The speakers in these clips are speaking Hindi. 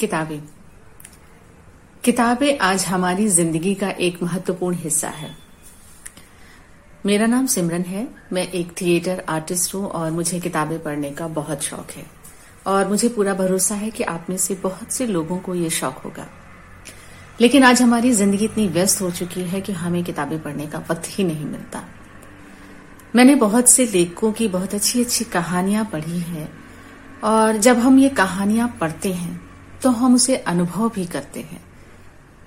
किताबें। किताबें आज हमारी ज़िंदगी का एक महत्वपूर्ण हिस्सा है। मेरा नाम सिमरन है, मैं एक थिएटर आर्टिस्ट हूँ और मुझे किताबें पढ़ने का बहुत शौक है। और मुझे पूरा भरोसा है कि आप में से बहुत से लोगों को ये शौक होगा। लेकिन आज हमारी ज़िंदगी इतनी व्यस्त हो चुकी है कि हमें किताबें पढ़ने का वक्त ही नहीं मिलता। मैंने बहुत से लेखकों की बहुत अच्छी अच्छी कहानियाँ पढ़ी हैं और जब हम ये कहानियाँ पढ़ते हैं तो हम उसे अनुभव भी करते हैं।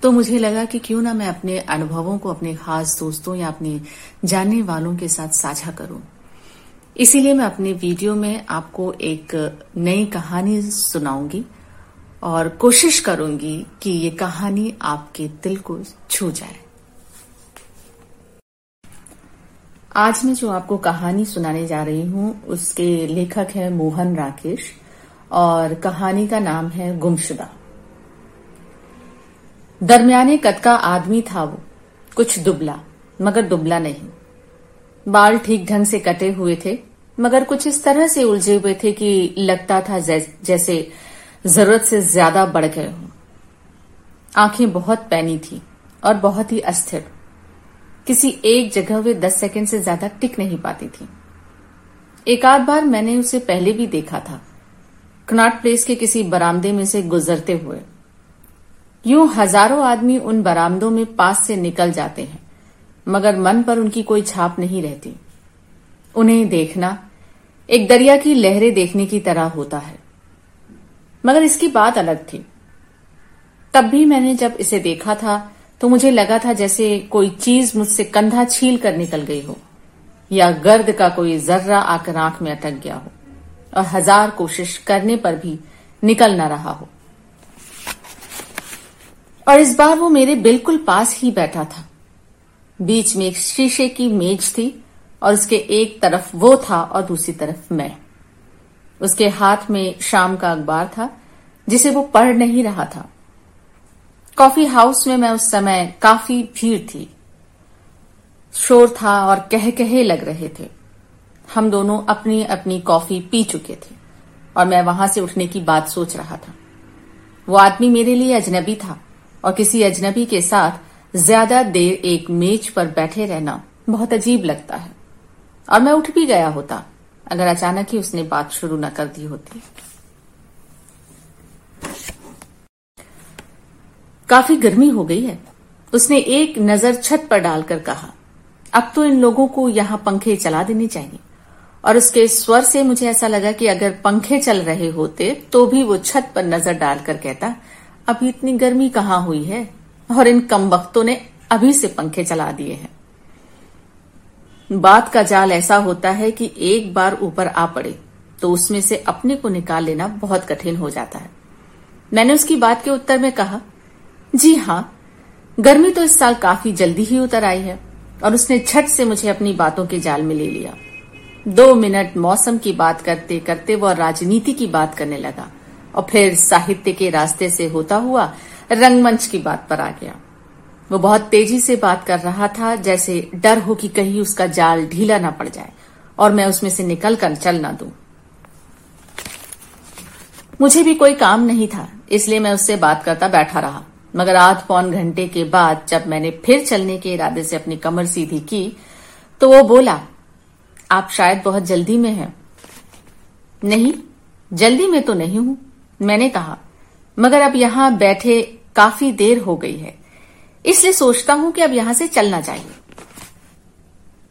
तो मुझे लगा कि क्यों ना मैं अपने अनुभवों को अपने खास दोस्तों या अपने जानने वालों के साथ साझा करूँ। इसीलिए मैं अपने वीडियो में आपको एक नई कहानी सुनाऊँगी और कोशिश करूँगी कि ये कहानी आपके दिल को छू जाए। आज मैं जो आपको कहानी सुनाने जा रही हूँ, उसके लेखक है मोहन राकेश। और कहानी का नाम है गुमशुदा। दरमियाने कद का आदमी था वो, कुछ दुबला, मगर दुबला नहीं। बाल ठीक ढंग से कटे हुए थे, मगर कुछ इस तरह से उलझे हुए थे कि लगता था जैसे ज़रूरत से ज़्यादा बढ़ गए हों। आँखें बहुत पैनी थी और बहुत ही अस्थिर। किसी एक जगह वे दस सेकंड से ज़्यादा टिक नहीं पाती थी। एक आध बार मैंने उसे पहले भी देखा था कनाट प्लेस के किसी बरामदे में से गुजरते हुए, यूँ हज़ारों आदमी उन बरामदों में पास से निकल जाते हैं, मगर मन पर उनकी कोई छाप नहीं रहती। उन्हें देखना एक दरिया की लहरें देखने की तरह होता है। मगर इसकी बात अलग थी। तब भी मैंने जब इसे देखा था तो मुझे लगा था जैसे कोई चीज़ मुझसे कंधा छील कर निकल गई हो, या गर्द का कोई जर्रा आकर आँख में अटक गया हो। और हज़ार कोशिश करने पर भी निकल न रहा हो। और इस बार वो मेरे बिल्कुल पास ही बैठा था। बीच में एक शीशे की मेज थी और उसके एक तरफ़ वो था और दूसरी तरफ़ मैं। उसके हाथ में शाम का अखबार था, जिसे वो पढ़ नहीं रहा था। कॉफ़ी हाउस में मैं उस समय काफ़ी भीड़ थी। शोर था और कह कहे लग रहे थे। हम दोनों अपनी अपनी कॉफ़ी पी चुके थे और मैं वहाँ से उठने की बात सोच रहा था। वो आदमी मेरे लिए अजनबी था और किसी अजनबी के साथ ज़्यादा देर एक मेज पर बैठे रहना बहुत अजीब लगता है। और मैं उठ भी गया होता अगर अचानक ही उसने बात शुरू न कर दी होती। काफ़ी गर्मी हो गई है। उसने एक नज़र छत पर डालकर कहा, अब तो इन लोगों को यहाँ पंखे चला देने चाहिए। और उसके स्वर से मुझे ऐसा लगा कि अगर पंखे चल रहे होते तो भी वो छत पर नज़र डालकर कहता अभी इतनी गर्मी कहाँ हुई है? और इन कम वक्तों ने अभी से पंखे चला दिए हैं। बात का जाल ऐसा होता है कि एक बार ऊपर आ पड़े तो उसमें से अपने को निकाल लेना बहुत कठिन हो जाता है। मैंने उसकी बात के उत्तर में कहा, जी हाँ गर्मी तो इस साल काफ़ी जल्दी ही उतर आई है, और उसने झट से मुझे अपनी बातों के जाल में ले लिया। दो मिनट मौसम की बात करते करते वह राजनीति की बात करने लगा और फिर साहित्य के रास्ते से होता हुआ रंगमंच की बात पर आ गया। वो बहुत तेज़ी से बात कर रहा था, जैसे डर हो कि कहीं उसका जाल ढीला ना पड़ जाए और मैं उसमें से निकल कर चल ना दू। मुझे भी कोई काम नहीं था, इसलिए मैं उससे बात करता बैठा रहा। मगर आध पौन घंटे के बाद जब मैंने फिर चलने के इरादे से अपनी कमर सीधी की तो वो बोला आप शायद बहुत जल्दी में हैं। नहीं, जल्दी में तो नहीं हूँ, मैंने कहा। मगर अब यहाँ बैठे काफ़ी देर हो गई है। इसलिए सोचता हूँ कि अब यहाँ से चलना चाहिए।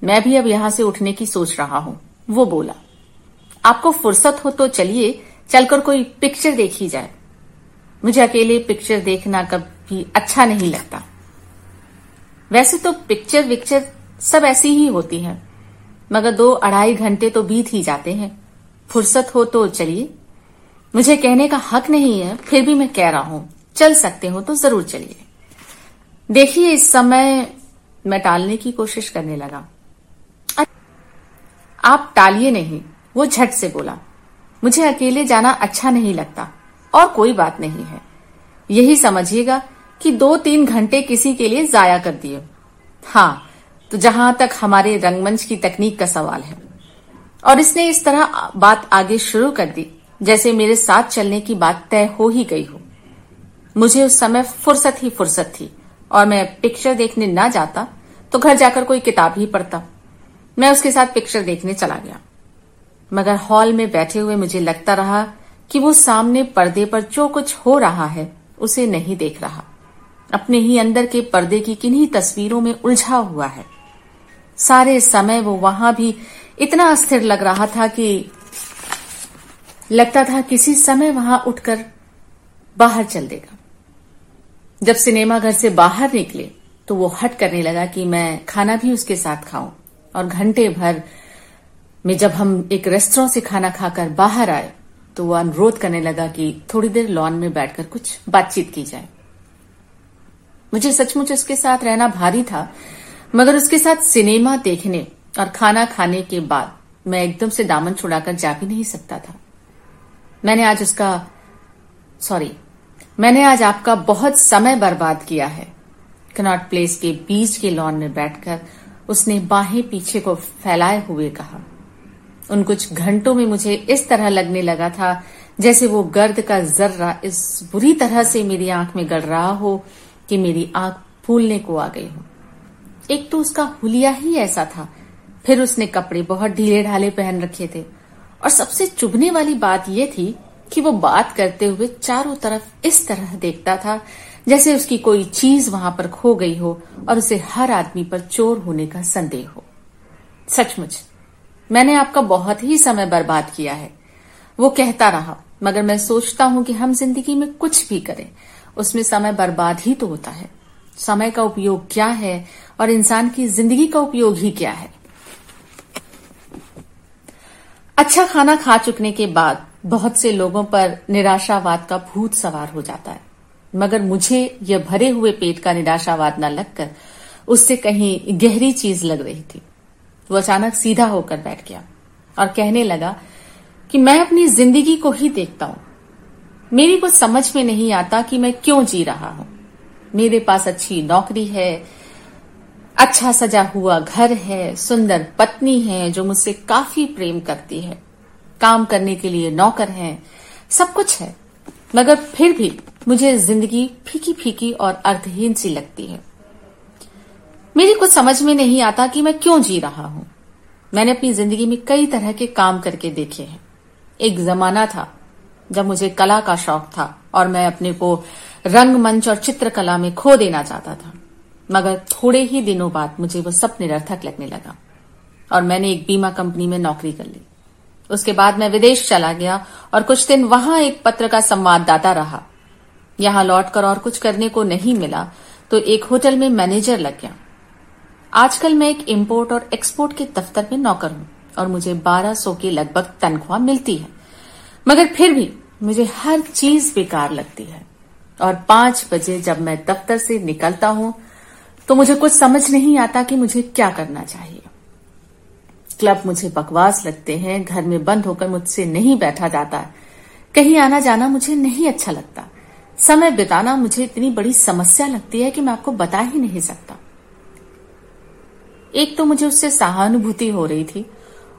मैं भी अब यहाँ से उठने की सोच रहा हूँ, वो बोला। आपको फुर्सत हो तो चलिए, चलकर कोई पिक्चर देखी जाए। मुझे अकेले पिक्चर देखना कभी अच्छा नहीं लगता। वैसे तो पिक्चर विक्चर सब ऐसी ही होती है। मगर दो अढ़ाई घंटे तो बीत ही जाते हैं। फुर्सत हो तो चलिए। मुझे कहने का हक नहीं है, फिर भी मैं कह रहा हूँ, चल सकते हो तो ज़रूर चलिए। देखिए, इस समय मैं टालने की कोशिश करने लगा। आप टालिए नहीं, वो झट से बोला। मुझे अकेले जाना अच्छा नहीं लगता, और कोई बात नहीं है। यही समझिएगा कि दो तीन घंटे किसी के लिए जाया कर दिए। हाँ तो जहाँ तक हमारे रंगमंच की तकनीक का सवाल है। और इसने इस तरह बात आगे शुरू कर दी, जैसे मेरे साथ चलने की बात तय हो ही गई हो। मुझे उस समय फुर्सत ही फुर्सत थी, और मैं पिक्चर देखने ना जाता तो घर जाकर कोई किताब ही पढ़ता। मैं उसके साथ पिक्चर देखने चला गया। मगर हॉल में बैठे हुए मुझे लगता रहा कि वो सामने पर्दे पर जो कुछ हो रहा है, उसे नहीं देख रहा। अपने ही अंदर के पर्दे की किन्हीं तस्वीरों में उलझा हुआ है। सारे समय वो वहाँ भी इतना अस्थिर लग रहा था कि लगता था किसी समय वहाँ उठकर बाहर चल देगा। जब सिनेमा घर से बाहर निकले तो वो हट करने लगा कि मैं खाना भी उसके साथ खाऊं। और घंटे भर में जब हम एक रेस्टोरेंट से खाना खाकर बाहर आए तो वो अनुरोध करने लगा कि थोड़ी देर लॉन में बैठकर कुछ बातचीत की जाए। मुझे सचमुच उसके साथ रहना भारी था मगर उसके साथ सिनेमा देखने और खाना खाने के बाद मैं एकदम से दामन छुड़ाकर जा भी नहीं सकता था। मैंने आज उसका सॉरी मैंने आज आपका बहुत समय बर्बाद किया है। कनॉट प्लेस के बीच के लॉन में बैठकर उसने बाहें पीछे को फैलाए हुए कहा। उन कुछ घंटों में मुझे इस तरह लगने लगा था जैसे वो गर्द का जर्रा इस बुरी तरह से मेरी आँख में गड़ रहा हो कि मेरी आँख फूलने को आ गई हो। एक तो उसका हुलिया ही ऐसा था। फिर उसने कपड़े बहुत ढीले ढाले पहन रखे थे। और सबसे चुभने वाली बात यह थी कि वो बात करते हुए चारों तरफ़ इस तरह देखता था, जैसे उसकी कोई चीज़ वहाँ पर खो गई हो और उसे हर आदमी पर चोर होने का संदेह हो। सचमुच, मैंने आपका बहुत ही समय बर्बाद किया है। वो कहता रहा, मगर मैं सोचता हूँ कि हम ज़िंदगी में कुछ भी करें, उसमें समय बर्बाद ही तो होता है। समय का उपयोग क्या है और इंसान की ज़िंदगी का उपयोग ही क्या है? अच्छा खाना खा चुकने के बाद बहुत से लोगों पर निराशावाद का भूत सवार हो जाता है। मगर मुझे यह भरे हुए पेट का निराशावाद न लगकर उससे कहीं गहरी चीज़ लग रही थी। वो अचानक सीधा होकर बैठ गया और कहने लगा कि मैं अपनी ज़िंदगी को ही देखता हूँ। मेरी कुछ समझ में नहीं आता कि मैं क्यों जी रहा हूँ। मेरे पास अच्छी नौकरी है अच्छा सजा हुआ घर है, सुंदर पत्नी है जो मुझसे काफ़ी प्रेम करती है। काम करने के लिए नौकर हैं, सब कुछ है, मगर फिर भी मुझे ज़िंदगी फीकी फीकी और अर्थहीन सी लगती है। मेरी कुछ समझ में नहीं आता कि मैं क्यों जी रहा हूँ। मैंने अपनी ज़िंदगी में कई तरह के काम करके देखे हैं। एक जमाना था जब मुझे कला का शौक था और मैं अपने को रंगमंच और चित्रकला में खो देना चाहता था। मगर थोड़े ही दिनों बाद मुझे वो सब निरर्थक लगने लगा और मैंने एक बीमा कंपनी में नौकरी कर ली। उसके बाद मैं विदेश चला गया और कुछ दिन वहाँ एक पत्र का संवाददाता रहा। यहाँ लौटकर और कुछ करने को नहीं मिला तो एक होटल में मैनेजर लग गया। आजकल मैं एक इम्पोर्ट और एक्सपोर्ट के दफ्तर में नौकर हूँ और मुझे 1200 की लगभग तनख्वाह मिलती है। मगर फिर भी मुझे हर चीज़ बेकार लगती है। और पाँच बजे जब मैं दफ्तर से निकलता हूँ तो मुझे कुछ समझ नहीं आता कि मुझे क्या करना चाहिए। क्लब मुझे बकवास लगते हैं, घर में बंद होकर मुझसे नहीं बैठा जाता। कहीं आना जाना मुझे नहीं अच्छा लगता। समय बिताना मुझे इतनी बड़ी समस्या लगती है कि मैं आपको बता ही नहीं सकता। एक तो मुझे उससे सहानुभूति हो रही थी,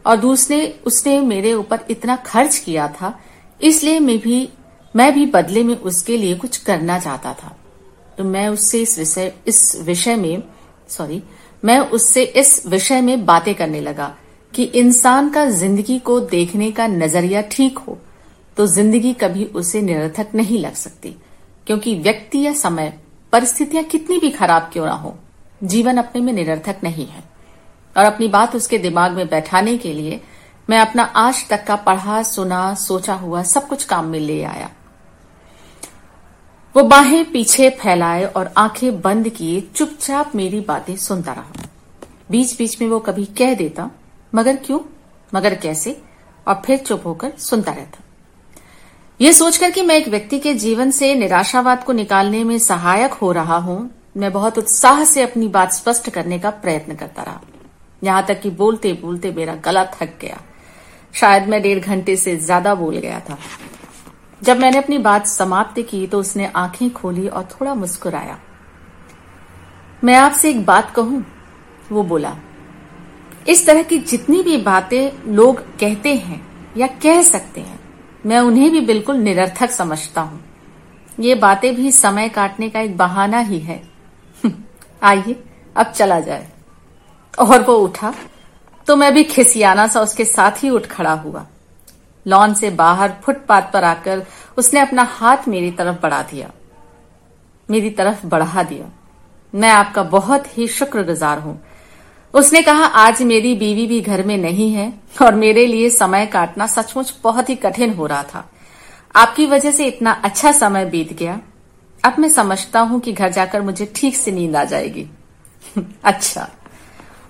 और दूसरे, उसने मेरे ऊपर इतना खर्च किया था, इसलिए मैं भी मैं भी बदले में उसके लिए कुछ करना चाहता था। तो मैं उससे इस विषय इस विषय में सॉरी मैं उससे इस विषय में बातें करने लगा कि इंसान का ज़िंदगी को देखने का नज़रिया ठीक हो तो ज़िंदगी कभी उसे निरर्थक नहीं लग सकती, क्योंकि व्यक्ति या समय, परिस्थितियाँ कितनी भी खराब क्यों ना हो, जीवन अपने में निरर्थक नहीं है। और अपनी बात उसके दिमाग में बैठाने के लिए मैं अपना आज तक का पढ़ा, सुना, सोचा हुआ सब कुछ काम में ले आया। वो बाहें पीछे फैलाए और आँखें बंद किए चुपचाप मेरी बातें सुनता रहा। बीच बीच में वो कभी कह देता, मगर क्यों? मगर कैसे? और फिर चुप होकर सुनता रहता। यह सोचकर कि मैं एक व्यक्ति के जीवन से निराशावाद को निकालने में सहायक हो रहा हूँ, मैं बहुत उत्साह से अपनी बात स्पष्ट करने का प्रयत्न करता रहा। यहाँ तक कि बोलते बोलते मेरा गला थक गया। शायद मैं डेढ़ घंटे से ज़्यादा बोल गया था। जब मैंने अपनी बात समाप्त की तो उसने आँखें खोली और थोड़ा मुस्कुराया। मैं आपसे एक बात कहूँ? वो बोला, इस तरह की जितनी भी बातें लोग कहते हैं या कह सकते हैं, मैं उन्हें भी बिल्कुल निरर्थक समझता हूँ। ये बातें भी समय काटने का एक बहाना ही है। आइए, अब चला जाए। और वो उठा तो मैं भी खिसियाना सा उसके साथ ही उठ खड़ा हुआ। लॉन से बाहर फुटपाथ पर आकर उसने अपना हाथ मेरी तरफ़ बढ़ा दिया। मेरी तरफ़ बढ़ा दिया। मैं आपका बहुत ही शुक्रगुजार हूँ। उसने कहा, आज मेरी बीवी भी घर में नहीं है और मेरे लिए समय काटना सचमुच बहुत ही कठिन हो रहा था। आपकी वजह से इतना अच्छा समय बीत गया। अब मैं समझता हूँ कि घर जाकर मुझे ठीक से नींद आ जाएगी। अच्छा।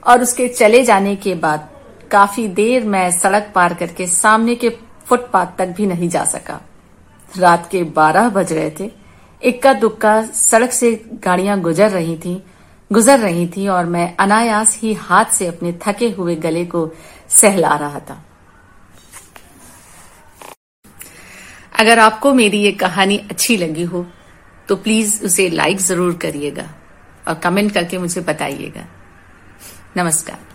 और उसके चले जाने के बाद काफ़ी देर मैं सड़क पार करके सामने के फुटपाथ तक भी नहीं जा सका। रात के बारह बज रहे थे। इक्का दुक्का सड़क से गाड़ियाँ गुजर रही थी, गुजर रही थी और मैं अनायास ही हाथ से अपने थके हुए गले को सहला रहा था। अगर आपको मेरी ये कहानी अच्छी लगी हो तो प्लीज़ उसे लाइक ज़रूर करिएगा और कमेंट करके मुझे बताइएगा। नमस्कार।